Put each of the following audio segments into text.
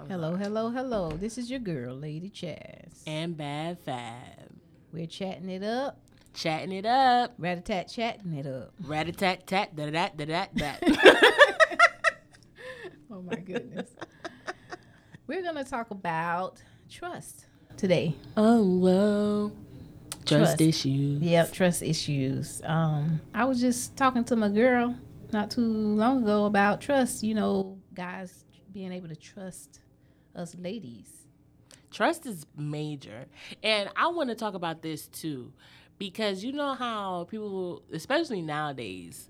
I'm Hello, sorry. hello, hello. This is your girl, Lady Chaz. And Bad Fab. We're chatting it up. Chatting it up. Rat a tat chatting it up. Rat a tat tat da da da da da. Oh my goodness. We're gonna talk about trust today. Oh well. Trust, Trust. issues. Yep, trust issues. Um, I was just talking to my girl not too long ago about trust. You know, guys being able to trust us ladies. Trust is major. And I want to talk about this too. Because you know how people, especially nowadays,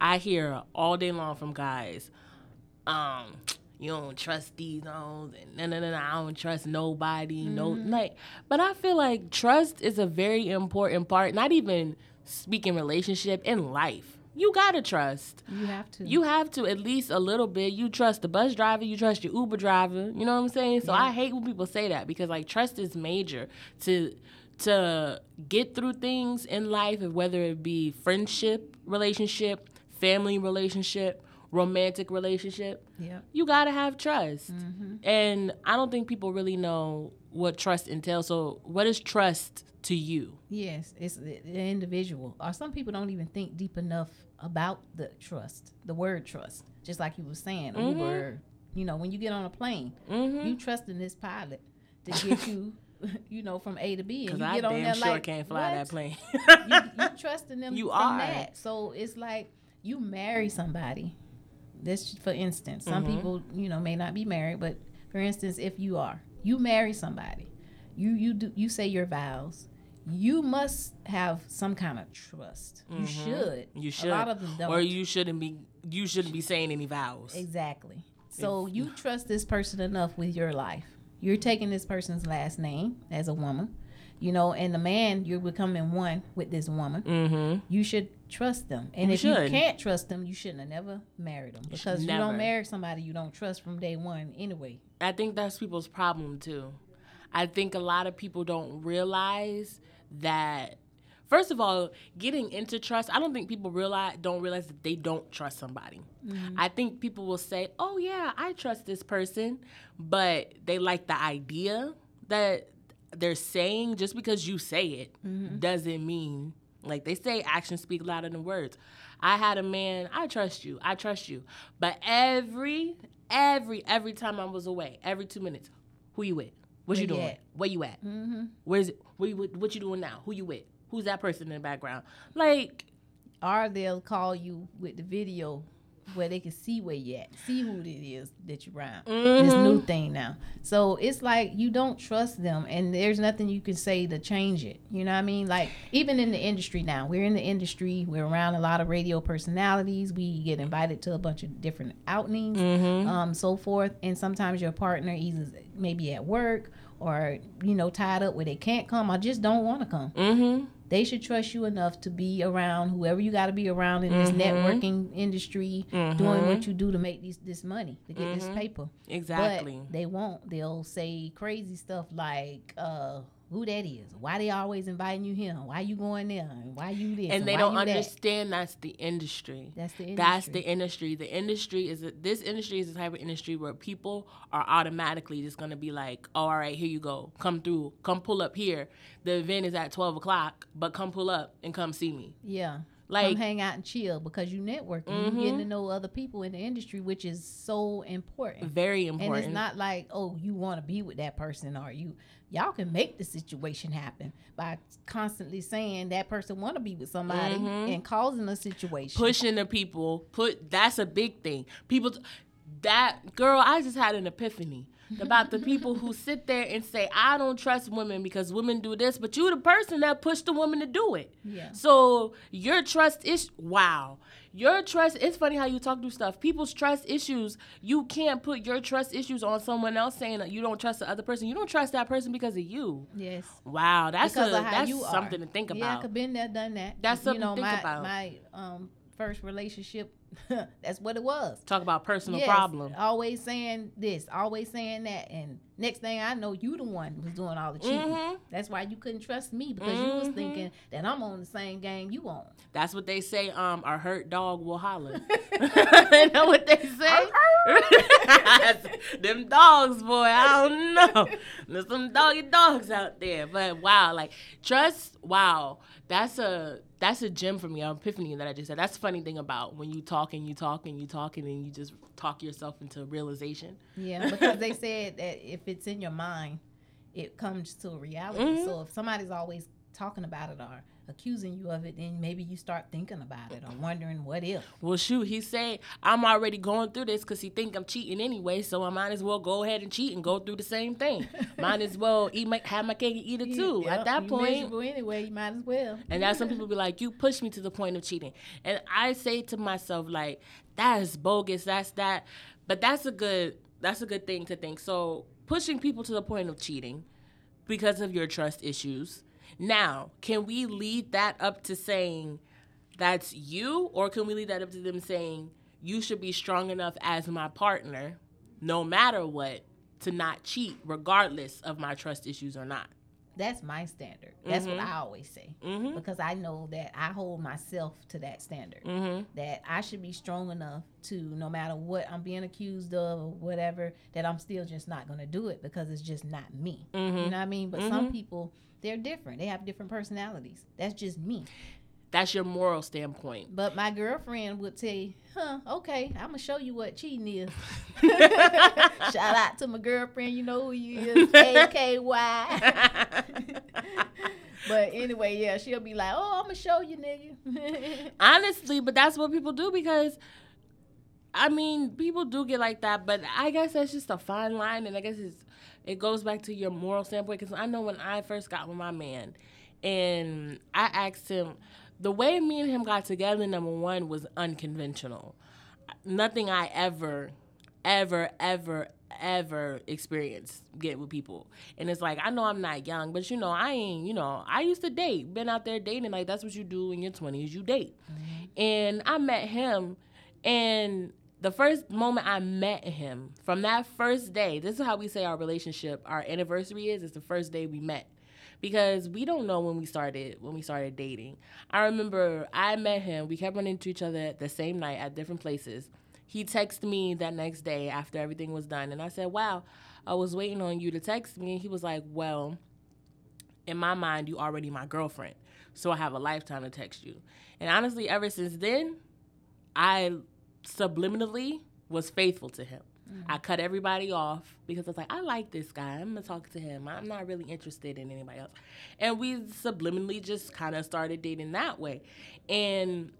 I hear all day long from guys, um, you don't trust these hoes and no no no no I don't trust nobody. No like but I feel like trust is a very important part, not even speaking relationship in life. You gotta trust. You have to. You have to at least a little bit. You trust the bus driver, you trust your Uber driver. You know what I'm saying? So I hate when people say that because like trust is major to to get through things in life, whether it be friendship, relationship, family relationship, romantic relationship. Yep. You gotta have trust, Mm-hmm. and I don't think people really know what trust entails. So, what is trust to you? Yes, it's the individual. Or some people don't even think deep enough about the trust, the word trust. Just like you were saying, Uber. You know, when you get on a plane, Mm-hmm. you trusting this pilot to get you, you know, from A to B, and Because you I get on damn there sure like, can't fly that plane. you, you trusting them You are. that. So it's like you marry somebody. This, for instance, some Mm-hmm. people, you know, may not be married, but for instance, if you are, you marry somebody, you you do you say your vows. You must have some kind of trust. You should. Mm-hmm. You should. A lot of them don't. Or you shouldn't be you shouldn't be saying any vows. Exactly. So you trust this person enough with your life. You're taking this person's last name as a woman, you know, and the man you're becoming one with this woman. Mm-hmm. You should trust them, and You if you can't trust them, you shouldn't have never married them because you never. don't marry somebody you don't trust from day one anyway. I think that's people's problem too. I think a lot of people don't realize that first of all, getting into trust, I don't think people realize don't realize that they don't trust somebody. Mm-hmm. I think people will say, "Oh yeah, I trust this person," but they like the idea that they're saying just because you say it mm-hmm. doesn't mean like they say actions speak louder than words. I had a man, I trust you, I trust you. But every, every, every time I was away, every two minutes, who you with? What you Where you doing? at? Where you at? Mm-hmm. Where's it? What you, what you doing now? Who you with? Who's that person in the background? Like, Or they'll call you with the video where they can see where you at, see who it is that you're around. This new thing now. So it's like you don't trust them, and there's nothing you can say to change it. You know what I mean? Like even in the industry now, we're in the industry. We're around a lot of radio personalities. We get invited to a bunch of different outings, um, so forth. And sometimes your partner either maybe at work or you know tied up where they can't come I just don't want to come mm-hmm. They should trust you enough to be around whoever you got to be around in this mm-hmm. networking industry doing what mm-hmm. you do to make these this money to get this mm-hmm. paper. Exactly. but they won't. They'll say crazy stuff like uh who that is why they always inviting you here why you going there why you this and they don't you that? understand that's the industry. that's the industry. That's the industry. The industry is a, this industry is the type of industry where people are automatically just gonna be like, oh, all right, here you go, come through, come pull up here. The event is at twelve o'clock, but come pull up and come see me. yeah Like- come hang out and chill because you networking you getting mm-hmm. to know other people in the industry which is so important Very important. And it's not like, oh, you want to be with that person or you y'all can make the situation happen by constantly saying that person want to be with somebody mm-hmm. and causing a situation. pushing the people. Put that's a big thing. People, that girl, I just had an epiphany about the people who sit there and say, "I don't trust women because women do this," but you the person that pushed the woman to do it. Yeah. So your trust is wow. Your trust. It's funny how you talk through stuff. People's trust issues. You can't put your trust issues on someone else saying that you don't trust the other person. You don't trust that person because of you. Yes. Wow, that's because a, that's you something are. to think about. Yeah, I could been there, done that. That's you something know, to think my, about. My um, first relationship, That's what it was. Talk about personal Yes, problem. Always saying this, always saying that, and next thing I know, you the one was doing all the cheating. Mhm. That's why you couldn't trust me because you was Mhm. thinking that I'm on the same game you on. That's what they say. Um, a hurt dog will holler. you know what they say? Them dogs, boy. I don't know. There's some doggy dogs out there. But wow, like trust. Wow, that's a that's a gem for me. An epiphany that I just said. That's the funny thing about when you talk and you talk and you talk and then you just talk yourself into realization. Yeah, because they said that if it's in your mind, it comes to reality. Mhm. So if somebody's always talking about it or accusing you of it, then maybe you start thinking about it or wondering what if. Well, shoot, he said I'm already going through this because he think I'm cheating anyway, so I might as well go ahead and cheat and go through the same thing. might as well eat my have my cake and eat it too. Yeah, At that point, anyway, you might as well. and now some people be like, "You push me to the point of cheating," and I say to myself, like, "That is bogus. That's that." But that's a good that's a good thing to think. So pushing people to the point of cheating because of your trust issues. Now, can we lead that up to saying that's you, or can we lead that up to them saying you should be strong enough as my partner, no matter what, to not cheat, regardless of my trust issues or not? That's my standard. That's what Mhm. I always say. Mm-hmm. Because I know that I hold myself to that standard. Mm-hmm. That I should be strong enough to, no matter what I'm being accused of or whatever, that I'm still just not going to do it because it's just not me. Mm-hmm. You know what I mean? But some people, they're different. They have different personalities. That's just me. That's your moral standpoint. But my girlfriend would say, huh, okay, I'm going to show you what cheating is. Shout out to my girlfriend. You know who you is. AKY. but anyway, yeah, she'll be like, oh, I'm going to show you, nigga. Honestly, but that's what people do because I mean, people do get like that, but I guess that's just a fine line and I guess it's it goes back to your moral standpoint cuz I know when I first got with my man and I asked him the way me and him got together number 1 was unconventional. Nothing I ever ever ever ever experienced getting with people. And it's like I know I'm not young, but you know, I ain't, you know, I used to date, been out there dating like that's what you do in your 20s, you date. Mm-hmm. And I met him and the first moment I met him, from that first day, this is how we say our relationship, our anniversary is, it's the first day we met. Because we don't know when we started when we started dating. I remember I met him, we kept running into each other the same night at different places. He texted me that next day after everything was done and I said, Wow, I was waiting on you to text me and he was like, Well, in my mind, you already my girlfriend. So I have a lifetime to text you. And honestly, ever since then, I subliminally was faithful to him. I cut everybody off because I was like, I like this guy. I'm gonna talk to him. I'm not really interested in anybody else. And we subliminally just kind of started dating that way. And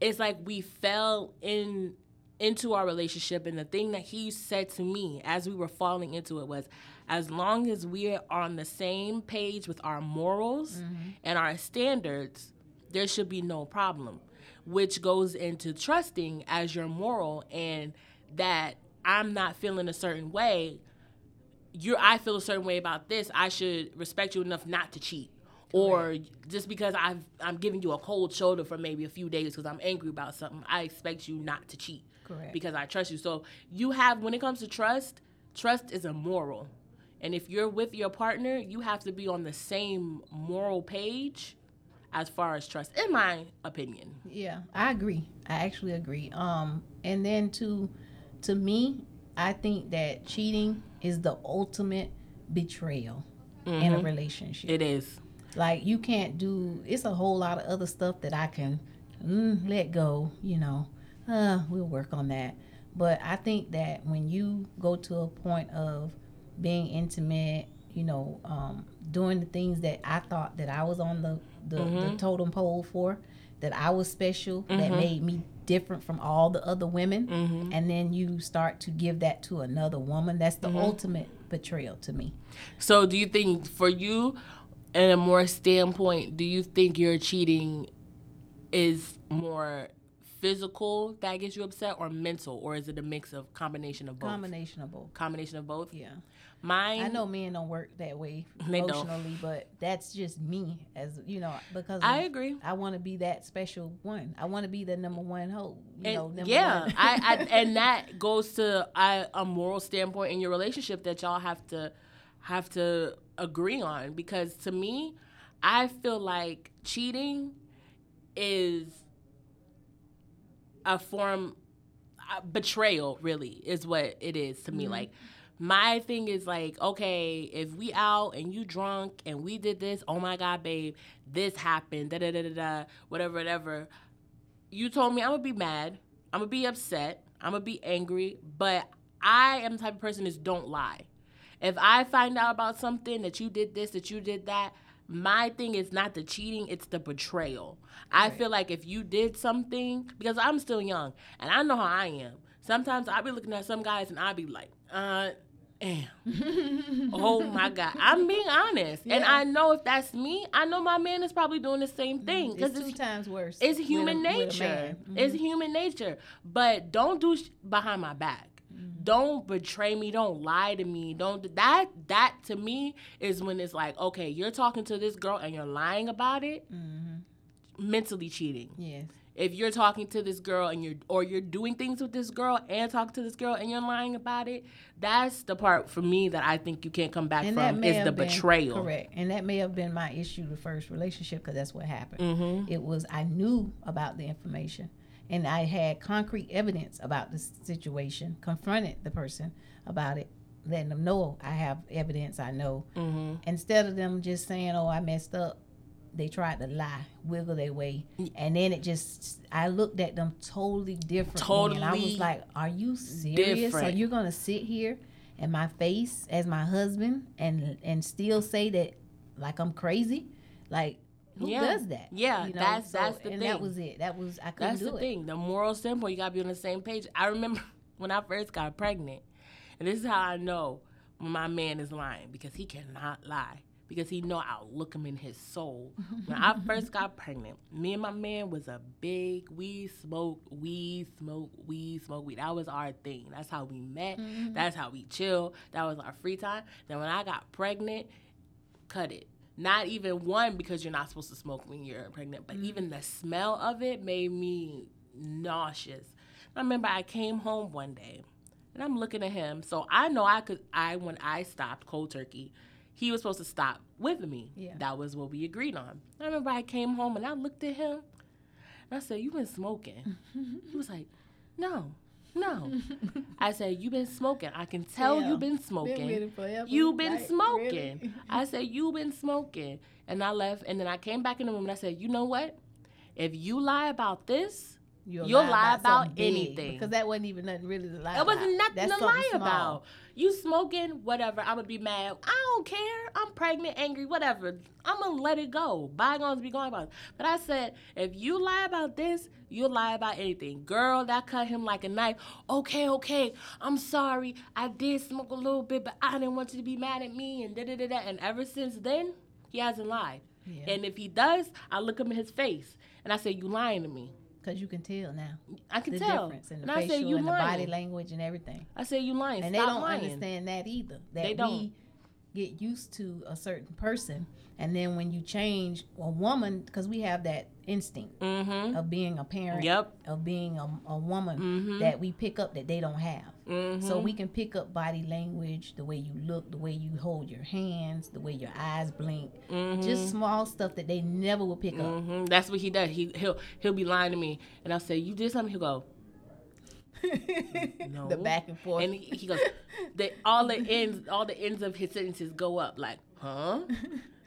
it's like we fell in into our relationship and the thing that he said to me as we were falling into it was as long as we're on the same page with our morals mm-hmm. and our standards there should be no problem which goes into trusting as your moral and that i'm not feeling a certain way you're I feel a certain way about this, I should respect you enough not to cheat. Or just because I've I'm giving you a cold shoulder for maybe a few days because I'm angry about something, I expect you not to cheat. Correct. Because I trust you. So you have when it comes to trust, trust is a moral. And if you're with your partner, you have to be on the same moral page as far as trust, in my opinion. Yeah, I agree. I actually agree. Um, and then to to me, I think that cheating is the ultimate betrayal in a relationship. It is. like you can't do. It's a whole lot of other stuff that I can mm, let go. You know, uh, we'll work on that. But I think that when you go to a point of being intimate, you know, um, doing the things that I thought that I was on the the, the totem pole for, that I was special, that made me different from all the other women, mm-hmm. and then you start to give that to another woman. That's the mm-hmm. ultimate betrayal to me. So, do you think for you, in a more standpoint, do you think your cheating is more physical that gets you upset or mental or is it a mix of combination of both? Combination of both. combination of both. Yeah. Mine I know men don't work that way emotionally, but that's just me as you know because I agree. I want to be that special one. I want to be the number one hoe. You know, And, number yeah, one. I, I and that goes to I, a moral standpoint in your relationship that y'all have to have to agree on because to me, I feel like cheating is a form uh, betrayal. Really, is what it is to me. Mm-hmm. Like my thing is like, okay, if we out and you drunk and we did this, oh my god, babe, this happened, da da da da da, whatever, whatever you told me I'm gonna be mad, I'm gonna be upset, I'm gonna be angry, but I am the type of person that don't lie. If I find out about something that you did this, that you did that, my thing is not the cheating, it's the betrayal. I feel like if you did something, because I'm still young and I know how I am. Sometimes I'll be looking at some guys and I'll be like, uh, damn. oh my God. I'm being honest. And I know if that's me, I know my man is probably doing the same thing. it's Because two times worse. it's human a nature. man. Mhm. It's human nature. But don't do sh- behind my back. Mm-hmm. Don't betray me. Don't lie to me. Don't that that to me is when it's like, okay, you're talking to this girl and you're lying about it. Mhm. Mentally cheating. Yes. If you're talking to this girl and you're or you're doing things with this girl and talking to this girl and you're lying about it, that's the part for me that I think you can't come back And from is the betrayal. correct, and that may have been my issue the first relationship because that's what happened. Mm-hmm. It was I knew about the information, and I had concrete evidence about the situation. Confronted the person about it, letting them know I have evidence. I know. Mm-hmm. Instead of them just saying, "Oh, I messed up," they tried to lie, wiggle their way, and then it just I looked at them totally differently, and I was like, "Are you serious? Are you gonna sit here in my face as my husband and and still say that like I'm crazy? Like who Yeah. does that? Yeah, that's- that's the and thing. that was it. That was I couldn't That's do the it. thing. The moral standpoint, you gotta be on the same page. I remember when I first got pregnant, and this is how I know my man is lying because he cannot lie because he know I'll look him in his soul. when I first got pregnant, me and my man was a big we smoke, we smoke, we smoke weed. That was our thing. That's how we met. Mm-hmm. That's how we chill. That was our free time. Then when I got pregnant, cut it. Not even one because you're not supposed to smoke when you're pregnant, but even mm. the smell of it made me nauseous. I remember I came home one day and I'm looking at him. So I know I could I when I stopped cold turkey, he was supposed to stop with me. Yeah. That was what we agreed on. I remember I came home and I looked at him and I said, You been smoking? he was like, No, no. I said, you've been smoking. I can tell Yeah. you been smoking. with it forever. You been Like, smoking. really? I said, you've been smoking. And I left and then I came back in the room and I said, You know what? If you lie about this, You'll, You'll lie about something anything. because that wasn't even nothing really to lie it wasn't nothing That's to lie small. about. You smoking, whatever. I'm gonna be mad. I don't care. I'm pregnant, angry, whatever. I'm gonna let it go. Bygones be gone about. It. But I said, if you lie about this, you'll lie about anything. Girl, that cut him like a knife. Okay, okay. I'm sorry. I did smoke a little bit, but I didn't want you to be mad at me and da da da da. And ever since then, he hasn't lied. Yeah. And if he does, I look him in his face and I say, "You lying to me." Because you can tell now I can the tell. difference in and the I facial say, "You and the body language and everything. I say, "You lying." And Stop they don't lying. understand that either. That They don't. we get used to a certain person, and then when you change a woman, because we have that instinct Mm-hmm. of being a parent, Yep. of being a, a woman Mhm. that we pick up that they don't have. Mm-hmm. So we can pick up body language, the way you look, the way you hold your hands, the way your eyes blink, Mm-hmm. just small stuff that they never will pick up. hmm That's what he does. He he'll he'll be lying to me, and I'll say, "You did something." He'll go, No. the back and forth. and he, he goes, the, all the ends all the ends of his sentences go up like, "Huh?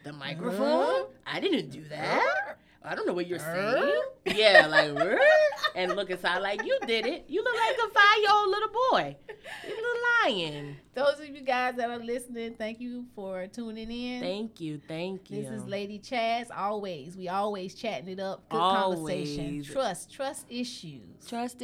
The microphone? I didn't do that. I don't know what you're saying." yeah, like, and look inside like you did it. You look like a five year old little boy. You little lion. Those of you guys that are listening, thank you for tuning in. Thank you, thank you. This is Lady Chaz. Always, we always chatting it up. Good Always. conversation. Trust, trust issues. Trust